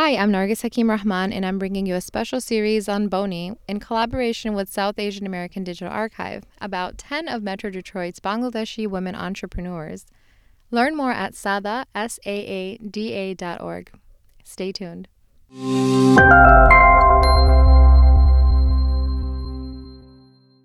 Hi, I'm Nargis Hakim Rahman, and I'm bringing you a special series on Boni in collaboration with South Asian American Digital Archive about 10 of Metro Detroit's Bangladeshi women entrepreneurs. Learn more at SAADA, S-A-A-D-A dot org. Stay tuned.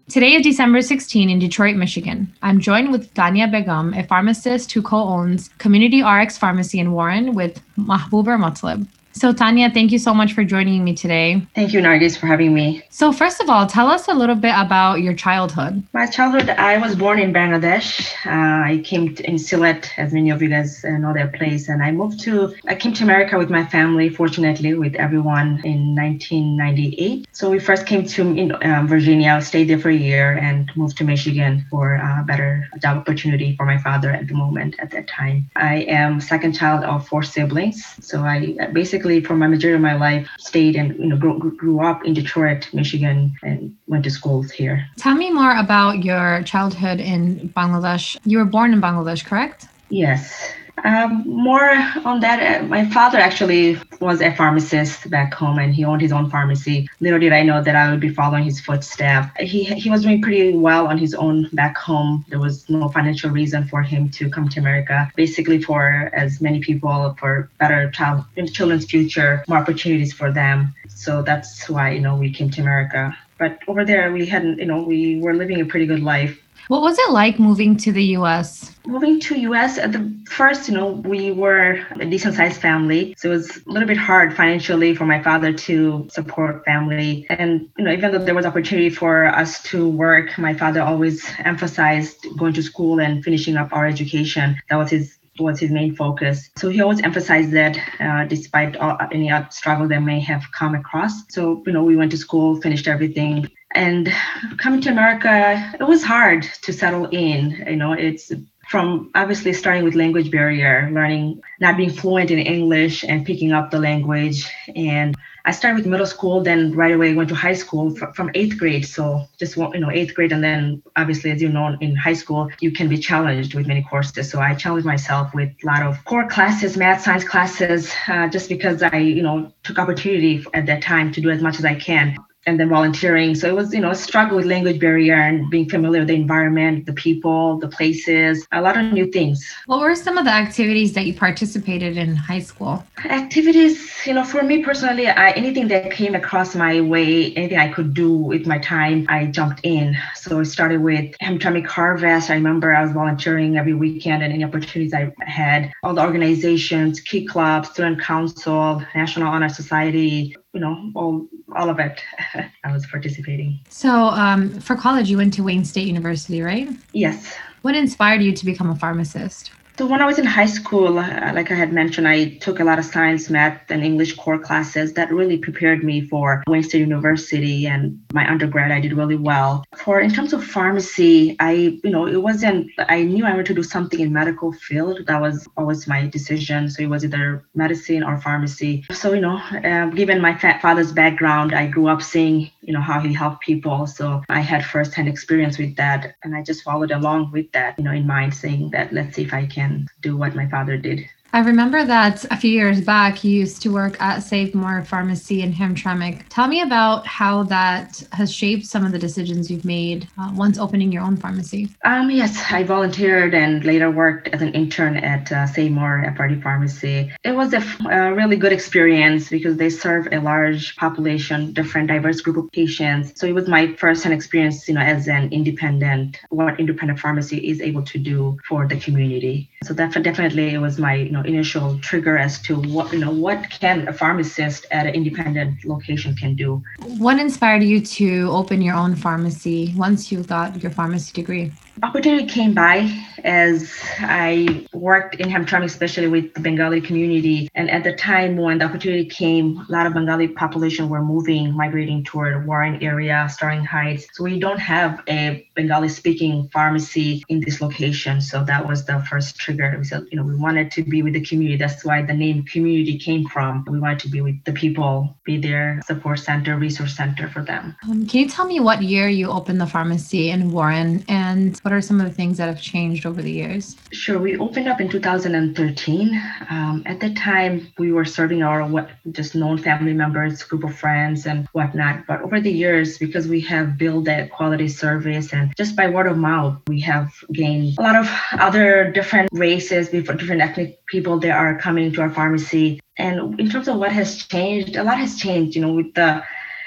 Today is December 16 in Detroit, Michigan. I'm joined with Tanya Begum, a pharmacist who co-owns Community RX Pharmacy in Warren with Mahboober Matlab. So, Tanya, thank you so much for joining me today. Thank you, Nargis, for having me. So, first of all, tell us a little bit about your childhood. My childhood, I was born in Bangladesh. Uh, I came to, in Sylhet, as many of you guys know that place, and I moved to, I came to America with my family, fortunately, with everyone in 1998. So, we first came to in, um, Virginia, stayed there for a year, and moved to Michigan for a better job opportunity for my father at the moment at that time. I am second child of four siblings. So, I basically basically for my majority of my life stayed and you know grew, grew up in Detroit, Michigan, and went to schools here. Tell me more about your childhood in Bangladesh. You were born in Bangladesh, correct? Yes. Um, more on that, uh, my father actually was a pharmacist back home and he owned his own pharmacy. Little did I know that I would be following his footsteps. He, he was doing pretty well on his own back home. There was no financial reason for him to come to America, basically for as many people, for better child, children's future, more opportunities for them. So that's why, you know, we came to America. But over there, we hadn't, you know, we were living a pretty good life what was it like moving to the US? Moving to US at the first, you know, we were a decent sized family. So it was a little bit hard financially for my father to support family. And, you know, even though there was opportunity for us to work, my father always emphasized going to school and finishing up our education. That was his was his main focus. So he always emphasized that uh, despite all, any struggle that may have come across. So, you know, we went to school, finished everything, and coming to America, it was hard to settle in. You know, it's from obviously starting with language barrier, learning, not being fluent in English and picking up the language. And I started with middle school, then right away went to high school from eighth grade. So just you know eighth grade, and then obviously as you know in high school you can be challenged with many courses. So I challenged myself with a lot of core classes, math, science classes, uh, just because I you know took opportunity at that time to do as much as I can and then volunteering. So it was, you know, a struggle with language barrier and being familiar with the environment, the people, the places, a lot of new things. What were some of the activities that you participated in high school? Activities, you know, for me personally, I, anything that came across my way, anything I could do with my time, I jumped in. So I started with Hamtramck Harvest. I remember I was volunteering every weekend and any opportunities I had. All the organizations, Key Club, Student Council, National Honor Society, you know, all all of it. I was participating. So, um, for college, you went to Wayne State University, right? Yes. What inspired you to become a pharmacist? So when I was in high school, uh, like I had mentioned, I took a lot of science, math, and English core classes that really prepared me for Wayne State University and my undergrad. I did really well. For in terms of pharmacy, I, you know, it wasn't. I knew I wanted to do something in medical field. That was always my decision. So it was either medicine or pharmacy. So you know, uh, given my father's background, I grew up seeing, you know, how he helped people. So I had firsthand experience with that, and I just followed along with that, you know, in mind, saying that let's see if I can can do what my father did. I remember that a few years back, you used to work at Save More Pharmacy in Hamtramck. Tell me about how that has shaped some of the decisions you've made uh, once opening your own pharmacy. Um, yes, I volunteered and later worked as an intern at uh, Save More FRD Pharmacy. It was a, f- a really good experience because they serve a large population, different diverse group of patients. So it was my first-hand experience, you know, as an independent, what independent pharmacy is able to do for the community. So that definitely it was my, you know, initial trigger as to what you know what can a pharmacist at an independent location can do. What inspired you to open your own pharmacy once you got your pharmacy degree? Opportunity came by as I worked in Hamtramck, especially with the Bengali community. And at the time when the opportunity came, a lot of Bengali population were moving, migrating toward Warren area, Sterling Heights. So we don't have a Bengali speaking pharmacy in this location. So that was the first trigger. We said, you know, we wanted to be with the community. That's why the name community came from. We wanted to be with the people, be their support center, resource center for them. Um, can you tell me what year you opened the pharmacy in Warren and What are some of the things that have changed over the years? Sure. We opened up in 2013. Um, at the time, we were serving our what just known family members, group of friends, and whatnot. But over the years, because we have built that quality service and just by word of mouth, we have gained a lot of other different races, different ethnic people that are coming to our pharmacy. And in terms of what has changed, a lot has changed, you know, with the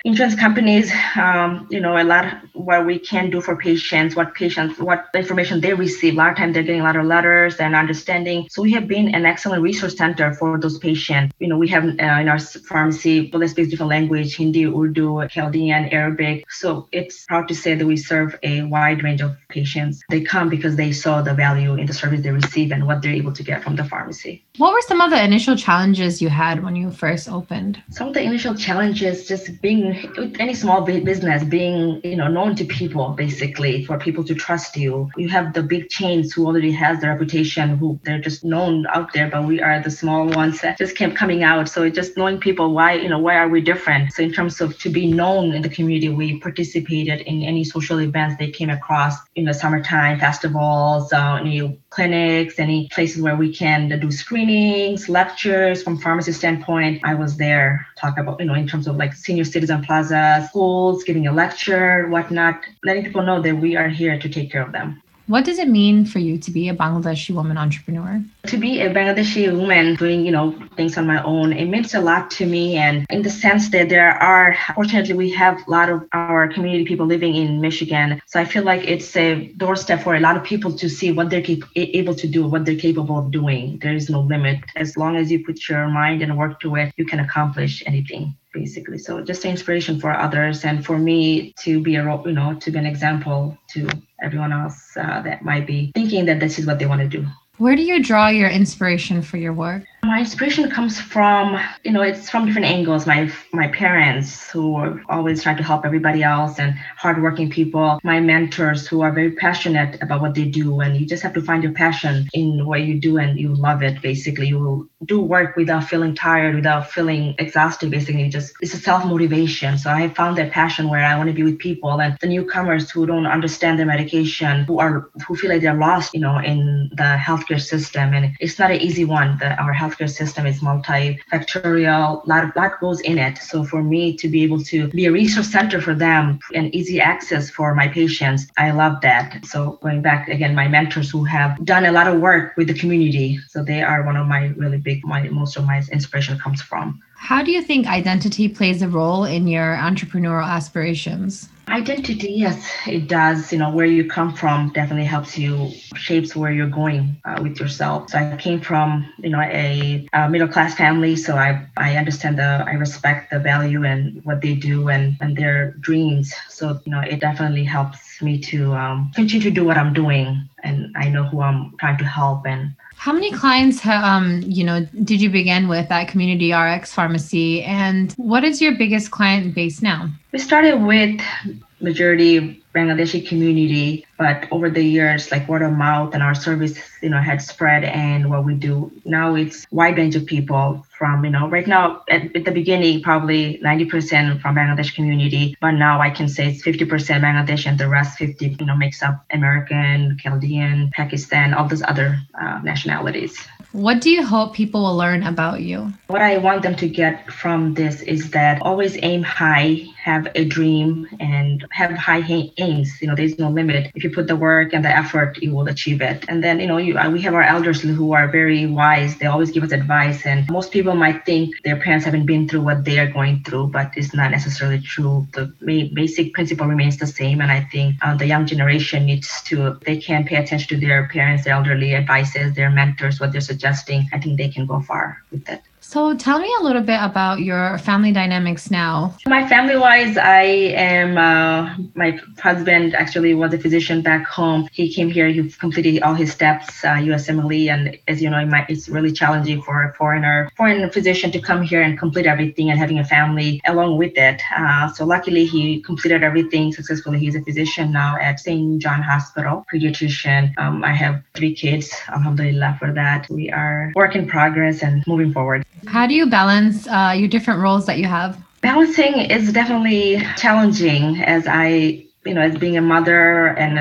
insurance companies, um, you know, a lot what we can do for patients, what patients, what information they receive. A lot of times they're getting a lot of letters and understanding. So we have been an excellent resource center for those patients. You know, we have uh, in our pharmacy, people that speak different language, Hindi, Urdu, Chaldean, Arabic. So it's proud to say that we serve a wide range of patients. They come because they saw the value in the service they receive and what they're able to get from the pharmacy. What were some of the initial challenges you had when you first opened? Some of the initial challenges just being with any small business being you know known to people basically for people to trust you you have the big chains who already has the reputation who they're just known out there but we are the small ones that just kept coming out. So just knowing people why you know why are we different? So in terms of to be known in the community we participated in any social events they came across in the summertime festivals uh, any clinics any places where we can do screenings lectures. From pharmacy standpoint i was there talk about you know in terms of like senior citizen plaza schools, giving a lecture, whatnot, letting people know that we are here to take care of them. What does it mean for you to be a Bangladeshi woman entrepreneur? To be a Bangladeshi woman doing, you know, things on my own, it means a lot to me. And in the sense that there are, fortunately, we have a lot of our community people living in Michigan. So I feel like it's a doorstep for a lot of people to see what they're cap- able to do, what they're capable of doing. There is no limit. As long as you put your mind and work to it, you can accomplish anything basically. So just an inspiration for others and for me to be a you know to be an example to everyone else uh, that might be thinking that this is what they want to do. Where do you draw your inspiration for your work? My inspiration comes from, you know, it's from different angles. My my parents who are always trying to help everybody else and hardworking people. My mentors who are very passionate about what they do, and you just have to find your passion in what you do, and you love it. Basically, you will do work without feeling tired, without feeling exhausted. Basically, just it's a self motivation. So I found that passion where I want to be with people and the newcomers who don't understand their medication, who are who feel like they're lost, you know, in the healthcare system, and it's not an easy one. The, our healthcare system is multifactorial. A lot, of lot goes in it. So for me to be able to be a resource center for them and easy access for my patients, I love that. So going back again, my mentors who have done a lot of work with the community, so they are one of my really big my most of my inspiration comes from. How do you think identity plays a role in your entrepreneurial aspirations? Identity, yes, it does. You know, where you come from definitely helps you, shapes where you're going uh, with yourself. So I came from, you know, a, a, middle class family, so I I understand the, I respect the value and what they do and and their dreams. So you know, it definitely helps me to um, continue to do what I'm doing, and I know who I'm trying to help and how many clients, um, you know, did you begin with at Community RX Pharmacy, and what is your biggest client base now? We started with majority Bangladeshi community, but over the years, like word of mouth and our service, you know, had spread and what we do. Now it's wide range of people from, you know, right now at, at the beginning, probably 90% from Bangladesh community, but now I can say it's 50% Bangladesh and the rest 50, you know, makes up American, Chaldean, Pakistan, all those other uh, nationalities. What do you hope people will learn about you? What I want them to get from this is that always aim high, have a dream, and have high aims. You know, there's no limit. If you put the work and the effort, you will achieve it. And then, you know, you, uh, we have our elders who are very wise. They always give us advice. And most people might think their parents haven't been through what they are going through, but it's not necessarily true. The basic principle remains the same. And I think uh, the young generation needs to, they can pay attention to their parents, their elderly advices, their mentors, what they're suggesting I think they can go far with it. So tell me a little bit about your family dynamics now. My family wise, I am, uh, my husband actually was a physician back home. He came here, he completed all his steps, uh, USMLE. And as you know, it's really challenging for a foreigner, foreign physician to come here and complete everything and having a family along with it. Uh, so luckily he completed everything successfully. He's a physician now at St. John Hospital, pediatrician. Um, I have three kids, alhamdulillah for that. We are work in progress and moving forward. How do you balance uh, your different roles that you have? Balancing is definitely challenging as I, you know, as being a mother and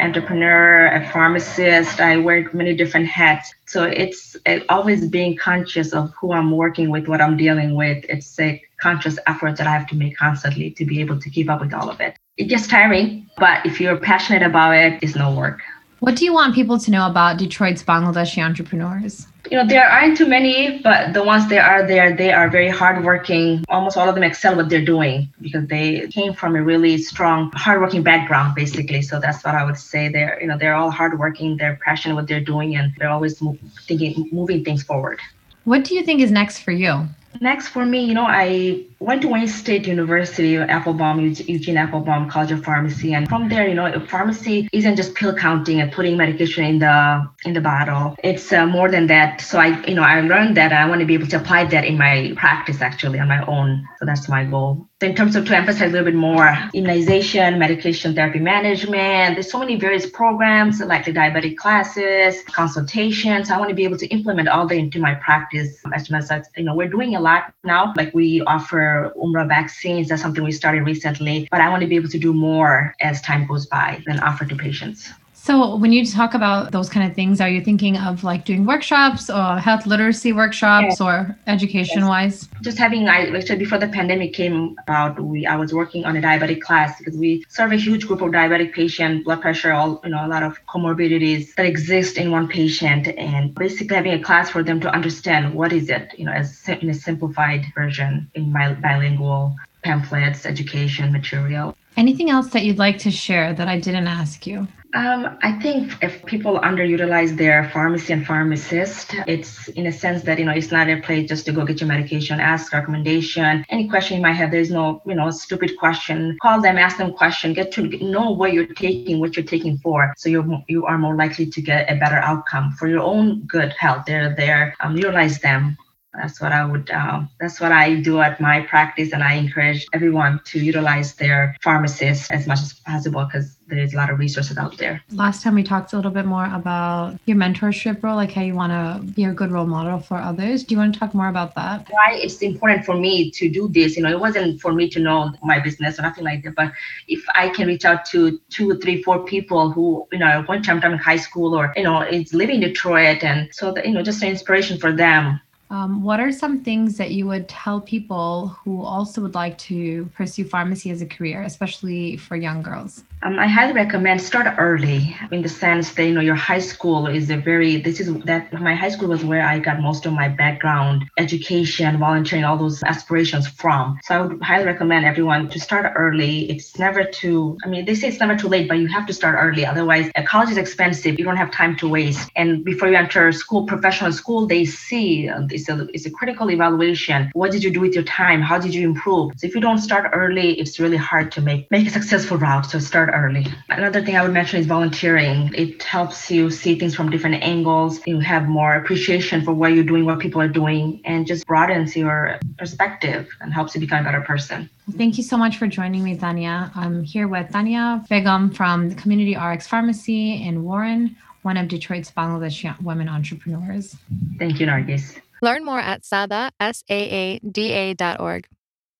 entrepreneur, a pharmacist. I wear many different hats. So it's it always being conscious of who I'm working with, what I'm dealing with. It's a conscious effort that I have to make constantly to be able to keep up with all of it. It gets tiring, but if you're passionate about it, it's no work. What do you want people to know about Detroit's Bangladeshi entrepreneurs? You know, there aren't too many, but the ones that are there, they are very hardworking. Almost all of them excel what they're doing because they came from a really strong, hardworking background, basically. So that's what I would say. They're, you know, they're all hardworking. They're passionate what they're doing, and they're always move, thinking, moving things forward. What do you think is next for you? Next for me, you know, I went to Wayne State University, Applebaum, Eugene Applebaum College of Pharmacy, and from there, you know, pharmacy isn't just pill counting and putting medication in the in the bottle. It's uh, more than that. So I, you know, I learned that I want to be able to apply that in my practice actually on my own. So that's my goal. So in terms of to emphasize a little bit more, immunization, medication therapy management, there's so many various programs like the diabetic classes, consultations. I want to be able to implement all that into my practice as much as you know, we're doing a lot now. Like we offer Umrah vaccines. That's something we started recently, but I want to be able to do more as time goes by and offer to patients. So, when you talk about those kind of things, are you thinking of like doing workshops or health literacy workshops or education wise? Just having, I actually before the pandemic came about, we I was working on a diabetic class because we serve a huge group of diabetic patients, blood pressure, all you know, a lot of comorbidities that exist in one patient, and basically having a class for them to understand what is it, you know, as in a simplified version in my bilingual pamphlets, education material. Anything else that you'd like to share that I didn't ask you? Um, I think if people underutilize their pharmacy and pharmacist, it's in a sense that you know it's not a place just to go get your medication, ask recommendation, any question you might have. There's no you know stupid question. Call them, ask them question, get to know what you're taking, what you're taking for, so you you are more likely to get a better outcome for your own good health. They're there. Um, utilize them that's what I would. Uh, that's what I do at my practice, and I encourage everyone to utilize their pharmacists as much as possible because there's a lot of resources out there. Last time we talked a little bit more about your mentorship role, like how you want to be a good role model for others. Do you want to talk more about that? Why it's important for me to do this? You know, it wasn't for me to know my business or nothing like that, but if I can reach out to two, three, four people who you know one time in high school or you know is living in Detroit, and so that you know just an inspiration for them um, what are some things that you would tell people who also would like to pursue pharmacy as a career, especially for young girls? Um, I highly recommend start early in the sense that you know your high school is a very this is that my high school was where I got most of my background, education, volunteering, all those aspirations from. So I would highly recommend everyone to start early. It's never too I mean they say it's never too late, but you have to start early. Otherwise, college is expensive. You don't have time to waste. And before you enter school, professional school, they see uh, it's a it's a critical evaluation. What did you do with your time? How did you improve? So if you don't start early, it's really hard to make make a successful route. So start early. Another thing I would mention is volunteering. It helps you see things from different angles. You have more appreciation for what you're doing, what people are doing, and just broadens your perspective and helps you become a better person. Thank you so much for joining me, Tanya. I'm here with Tanya Begum from the Community RX Pharmacy in Warren, one of Detroit's Bangladeshi women entrepreneurs. Thank you, Nargis. Learn more at SAADA, S-A-A-D-A dot org.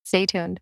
Stay tuned.